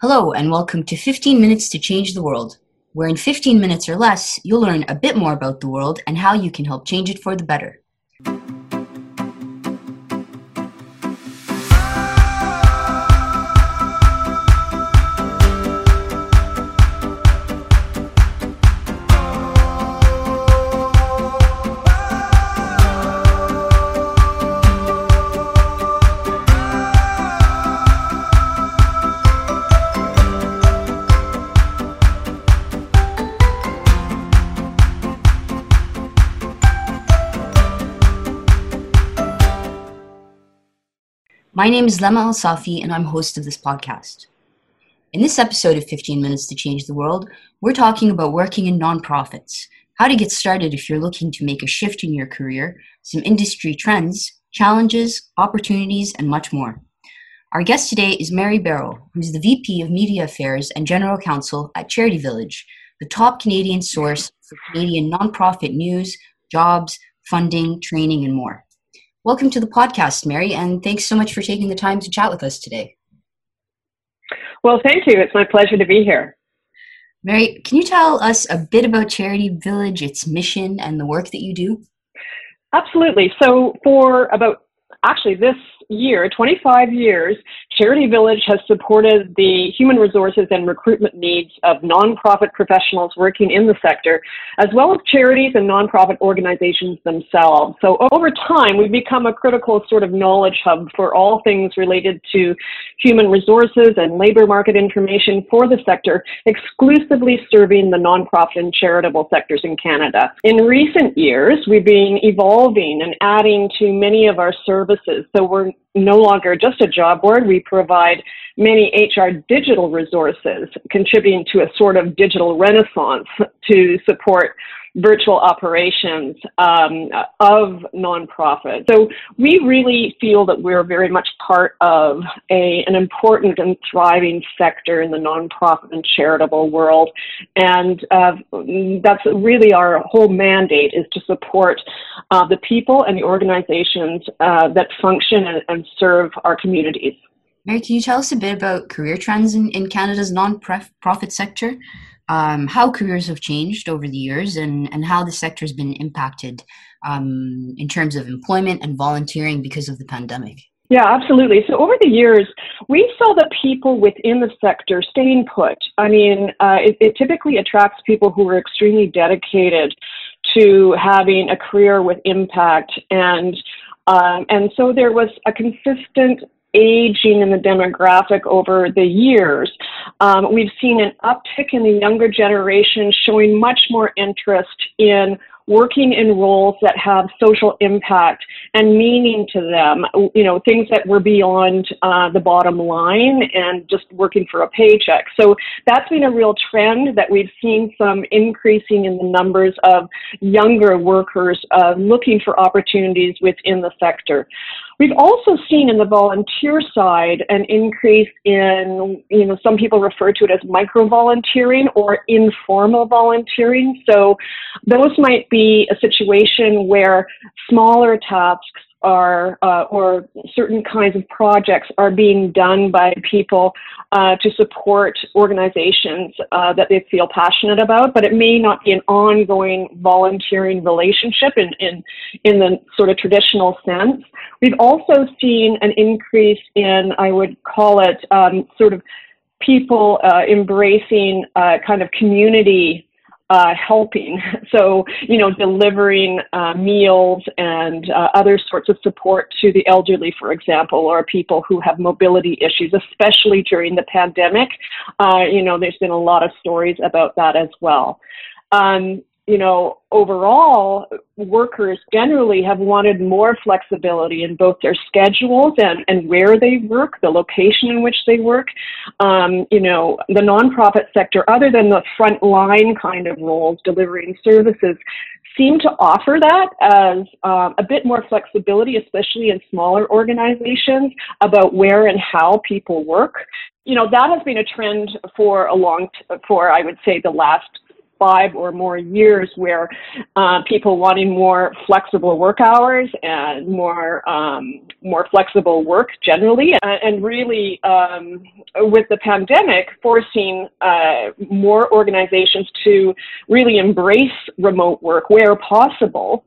Hello, and welcome to 15 Minutes to Change the World, where in 15 minutes or less, you'll learn a bit more about the world and how you can help change it for the better. My name is Lema Al Safi, and I'm host of this podcast. In this episode of 15 Minutes to Change the World, we're talking about working in nonprofits, how to get started if you're looking to make a shift in your career, some industry trends, challenges, opportunities, and much more. Our guest today is Mary Barrow, who's the VP of Media Affairs and General Counsel at Charity Village, the top Canadian source for Canadian nonprofit news, jobs, funding, training, and more. Welcome to the podcast, Mary, and thanks so much for taking the time to chat with us today. Well, thank you. It's my pleasure to be here. Mary, can you tell us a bit about Charity Village, its mission, and the work that you do? Absolutely. So, for about actually this year, 25 years, Charity Village has supported the human resources and recruitment needs of nonprofit professionals working in the sector, as well as charities and nonprofit organizations themselves. So over time, we've become a critical sort of knowledge hub for all things related to human resources and labor market information for the sector, exclusively serving the nonprofit and charitable sectors in Canada. In recent years, we've been evolving and adding to many of our services. So we're no longer just a job board. We provide many HR digital resources, contributing to a sort of digital renaissance to support virtual operations um, of nonprofits. So we really feel that we're very much part of a, an important and thriving sector in the nonprofit and charitable world. And uh, that's really our whole mandate is to support uh, the people and the organizations uh, that function and, and serve our communities. Mary, can you tell us a bit about career trends in, in Canada's non-profit sector? Um, how careers have changed over the years and, and how the sector has been impacted um, in terms of employment and volunteering because of the pandemic. Yeah, absolutely. So over the years, we saw the people within the sector staying put. I mean, uh, it, it typically attracts people who are extremely dedicated to having a career with impact and um, and so there was a consistent aging in the demographic over the years. Um, we've seen an uptick in the younger generation showing much more interest in working in roles that have social impact and meaning to them, you know, things that were beyond uh, the bottom line and just working for a paycheck. So that's been a real trend that we've seen some increasing in the numbers of younger workers uh, looking for opportunities within the sector. We've also seen in the volunteer side an increase in, you know, some people refer to it as micro volunteering or informal volunteering. So those might be a situation where smaller tasks are uh, or certain kinds of projects are being done by people uh, to support organizations uh, that they feel passionate about, but it may not be an ongoing volunteering relationship in, in, in the sort of traditional sense. We've also seen an increase in, I would call it, um, sort of people uh, embracing uh, kind of community uh, helping. So, you know, delivering uh, meals and uh, other sorts of support to the elderly, for example, or people who have mobility issues, especially during the pandemic. Uh, you know, there's been a lot of stories about that as well. Um, you know, overall, workers generally have wanted more flexibility in both their schedules and, and where they work, the location in which they work. Um, you know, the nonprofit sector, other than the front line kind of roles delivering services, seem to offer that as um, a bit more flexibility, especially in smaller organizations, about where and how people work. You know, that has been a trend for a long, t- for I would say the last five or more years where uh, people wanting more flexible work hours and more um, more flexible work generally, and, and really um, with the pandemic forcing uh, more organizations to really embrace remote work where possible.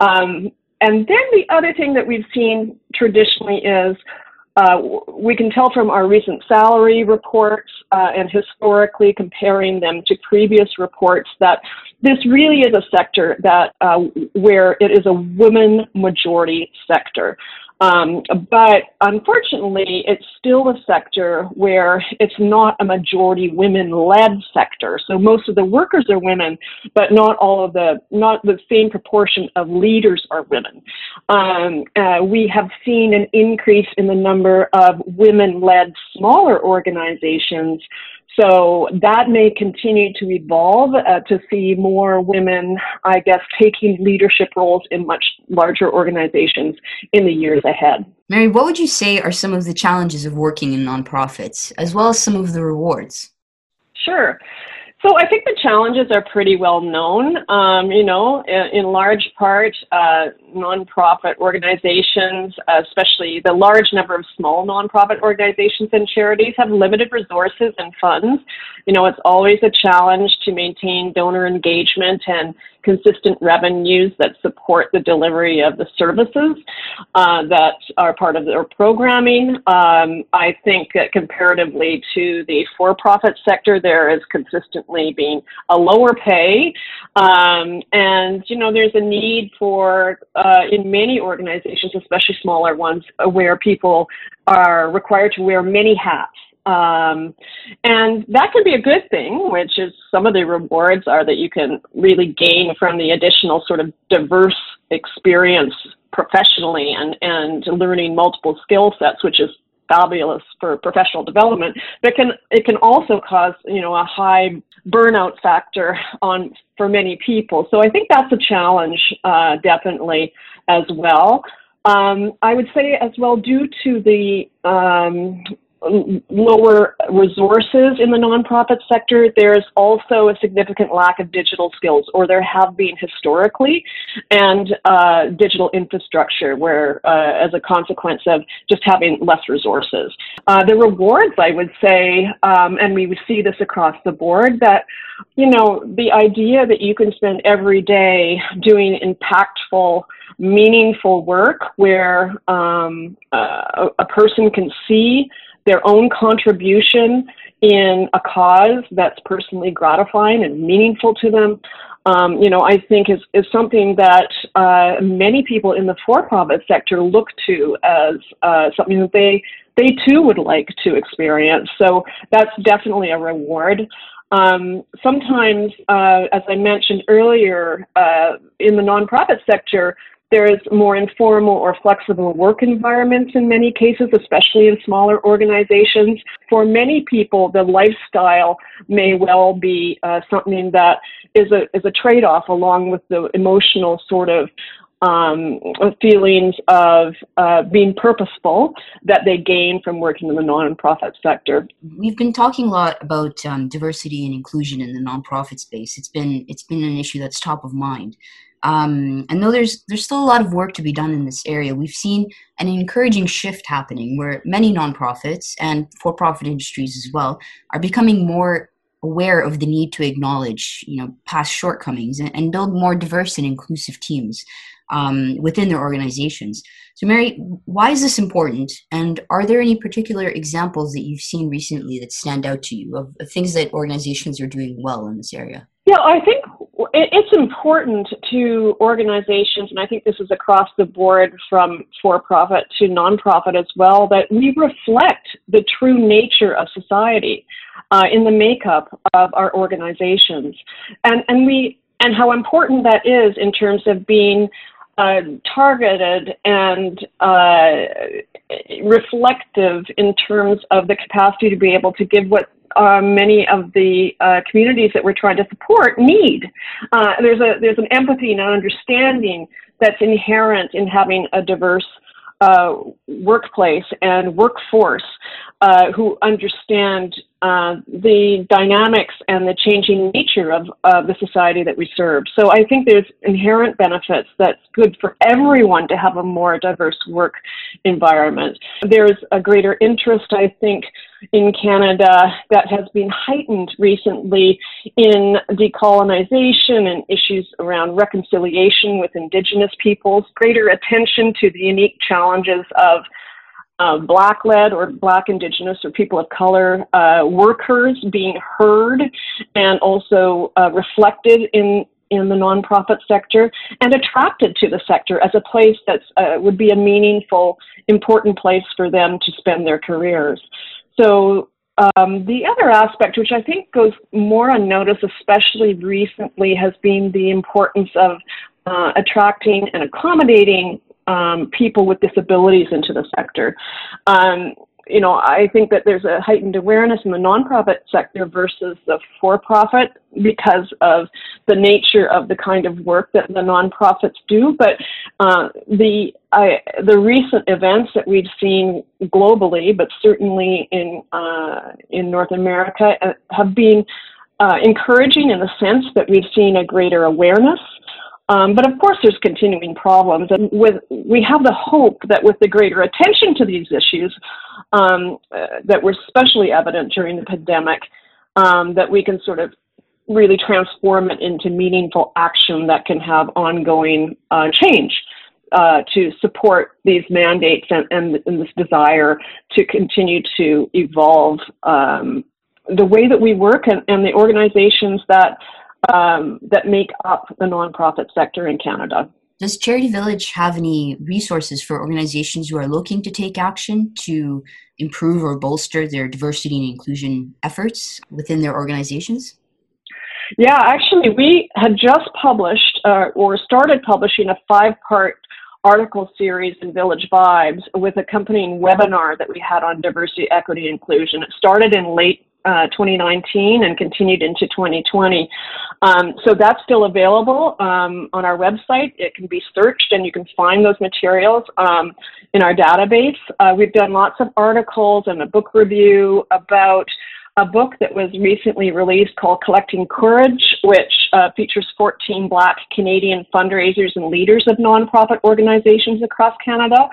Um, and then the other thing that we've seen traditionally is uh, we can tell from our recent salary reports uh, and historically comparing them to previous reports that this really is a sector that uh, where it is a women majority sector. Um, but unfortunately, it's still a sector where it's not a majority women-led sector. So most of the workers are women, but not all of the, not the same proportion of leaders are women. Um, uh, we have seen an increase in the number of women-led smaller organizations so that may continue to evolve uh, to see more women, I guess, taking leadership roles in much larger organizations in the years ahead. Mary, what would you say are some of the challenges of working in nonprofits, as well as some of the rewards? Sure. So I think the challenges are pretty well known. Um, you know, in, in large part, uh, nonprofit organizations, especially the large number of small nonprofit organizations and charities, have limited resources and funds. You know, it's always a challenge to maintain donor engagement and consistent revenues that support the delivery of the services uh, that are part of their programming. Um, I think that comparatively to the for-profit sector, there is consistently being a lower pay, um, and you know there's a need for uh, in many organizations, especially smaller ones, where people are required to wear many hats. Um, and that can be a good thing, which is some of the rewards are that you can really gain from the additional sort of diverse experience professionally and, and learning multiple skill sets, which is fabulous for professional development. But can it can also cause you know a high burnout factor on for many people. So I think that's a challenge uh, definitely as well. Um, I would say as well, due to the um, lower resources in the nonprofit sector, there's also a significant lack of digital skills, or there have been historically, and uh, digital infrastructure, where uh, as a consequence of just having less resources. Uh, the rewards, I would say, um, and we see this across the board, that you know the idea that you can spend every day doing impactful meaningful work where um, uh, a person can see their own contribution in a cause that's personally gratifying and meaningful to them, um, you know, I think is, is something that uh, many people in the for-profit sector look to as uh, something that they they too would like to experience. So that's definitely a reward. Um, sometimes, uh, as I mentioned earlier, uh, in the nonprofit sector, there's more informal or flexible work environments in many cases, especially in smaller organizations. For many people, the lifestyle may well be uh, something that is a, is a trade off along with the emotional sort of um, feelings of uh, being purposeful that they gain from working in the nonprofit sector. We've been talking a lot about um, diversity and inclusion in the nonprofit space. It's been it's been an issue that's top of mind. Um, and though there's there's still a lot of work to be done in this area, we've seen an encouraging shift happening where many nonprofits and for-profit industries as well are becoming more aware of the need to acknowledge you know past shortcomings and, and build more diverse and inclusive teams um, within their organizations. So, Mary, why is this important? And are there any particular examples that you've seen recently that stand out to you of, of things that organizations are doing well in this area? Yeah, I think it's important to organizations, and I think this is across the board from for profit to nonprofit as well, that we reflect the true nature of society uh, in the makeup of our organizations. And, and, we, and how important that is in terms of being uh, targeted and uh, reflective in terms of the capacity to be able to give what uh, many of the uh, communities that we're trying to support need. Uh, there's a there's an empathy and an understanding that's inherent in having a diverse uh, workplace and workforce uh, who understand uh, the dynamics and the changing nature of uh, the society that we serve. So I think there's inherent benefits that's good for everyone to have a more diverse work environment. There's a greater interest, I think, in Canada that has been heightened recently in decolonization and issues around reconciliation with Indigenous peoples, greater attention to the unique challenges of uh, black led or black indigenous or people of color uh, workers being heard and also uh, reflected in in the nonprofit sector and attracted to the sector as a place that uh, would be a meaningful, important place for them to spend their careers. So um, the other aspect, which I think goes more unnoticed, especially recently, has been the importance of uh, attracting and accommodating um, people with disabilities into the sector. Um, you know, I think that there's a heightened awareness in the nonprofit sector versus the for-profit because of the nature of the kind of work that the nonprofits do. But uh, the I, the recent events that we've seen globally, but certainly in uh, in North America, uh, have been uh, encouraging in the sense that we've seen a greater awareness um, but of course, there's continuing problems, and with we have the hope that with the greater attention to these issues um, uh, that were especially evident during the pandemic, um, that we can sort of really transform it into meaningful action that can have ongoing uh, change. Uh, to support these mandates and, and, and, this desire to continue to evolve um, the way that we work and, and the organizations that um, that make up the nonprofit sector in Canada. Does Charity Village have any resources for organizations who are looking to take action to improve or bolster their diversity and inclusion efforts within their organizations? Yeah, actually, we had just published uh, or started publishing a five part article series in Village Vibes with accompanying webinar that we had on diversity, equity, inclusion. It started in late uh, 2019 and continued into 2020. Um, so that's still available um, on our website. It can be searched and you can find those materials um, in our database. Uh, we've done lots of articles and a book review about a book that was recently released called Collecting Courage, which uh, features 14 Black Canadian fundraisers and leaders of nonprofit organizations across Canada.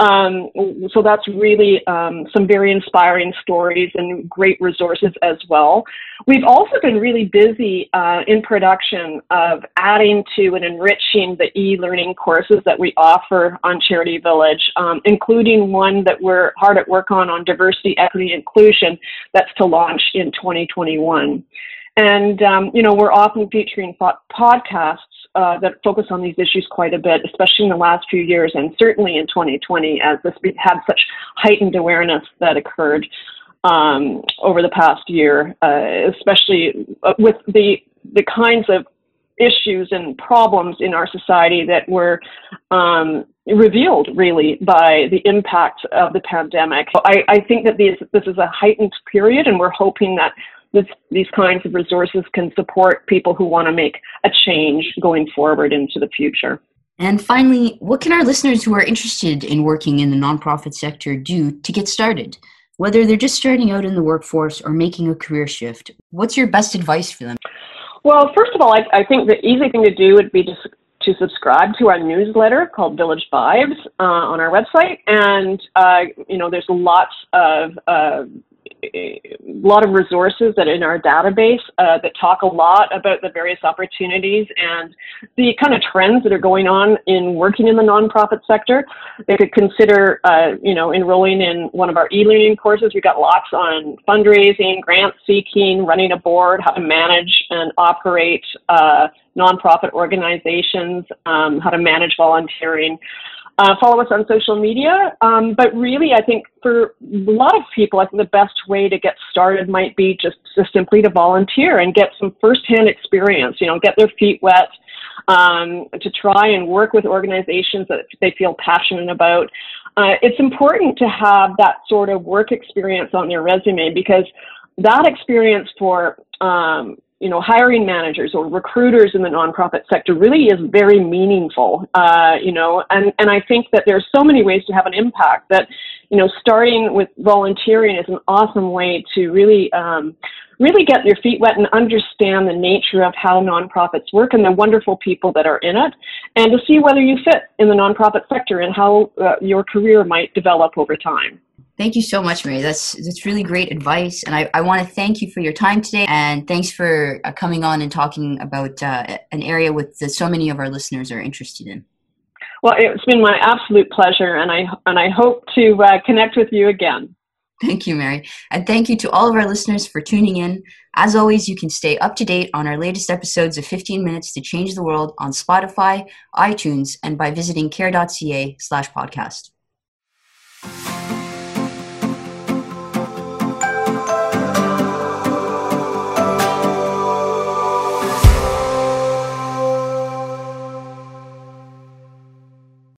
Um, so that's really um, some very inspiring stories and great resources as well. We've also been really busy uh, in production of adding to and enriching the e-learning courses that we offer on Charity Village, um, including one that we're hard at work on on diversity, equity, inclusion that's to launch in 2021. And, um, you know, we're often featuring podcasts uh, that focus on these issues quite a bit, especially in the last few years and certainly in 2020 as this had such heightened awareness that occurred um, over the past year, uh, especially uh, with the, the kinds of issues and problems in our society that were um, revealed really by the impact of the pandemic. I, I think that these, this is a heightened period and we're hoping that this, these kinds of resources can support people who want to make a change going forward into the future. And finally, what can our listeners who are interested in working in the nonprofit sector do to get started? Whether they're just starting out in the workforce or making a career shift, what's your best advice for them? Well, first of all, I, I think the easy thing to do would be to, to subscribe to our newsletter called Village Vibes uh, on our website. And, uh, you know, there's lots of uh, a lot of resources that in our database uh, that talk a lot about the various opportunities and the kind of trends that are going on in working in the nonprofit sector. They could consider, uh, you know, enrolling in one of our e-learning courses. We've got lots on fundraising, grant seeking, running a board, how to manage and operate uh, nonprofit organizations, um, how to manage volunteering. Uh, follow us on social media. Um, but really, I think for a lot of people, I think the best way to get started might be just to simply to volunteer and get some firsthand experience. You know, get their feet wet, um, to try and work with organizations that they feel passionate about. Uh, it's important to have that sort of work experience on your resume because that experience for um, you know, hiring managers or recruiters in the nonprofit sector really is very meaningful. Uh, you know, and and I think that there are so many ways to have an impact that, you know, starting with volunteering is an awesome way to really um, really get your feet wet and understand the nature of how nonprofits work and the wonderful people that are in it, and to see whether you fit in the nonprofit sector and how uh, your career might develop over time. Thank you so much, Mary. That's that's really great advice, and I, I want to thank you for your time today, and thanks for uh, coming on and talking about uh, an area with that so many of our listeners are interested in. Well, it's been my absolute pleasure, and I and I hope to uh, connect with you again. Thank you, Mary. And thank you to all of our listeners for tuning in. As always, you can stay up to date on our latest episodes of 15 Minutes to Change the World on Spotify, iTunes, and by visiting care.ca slash podcast.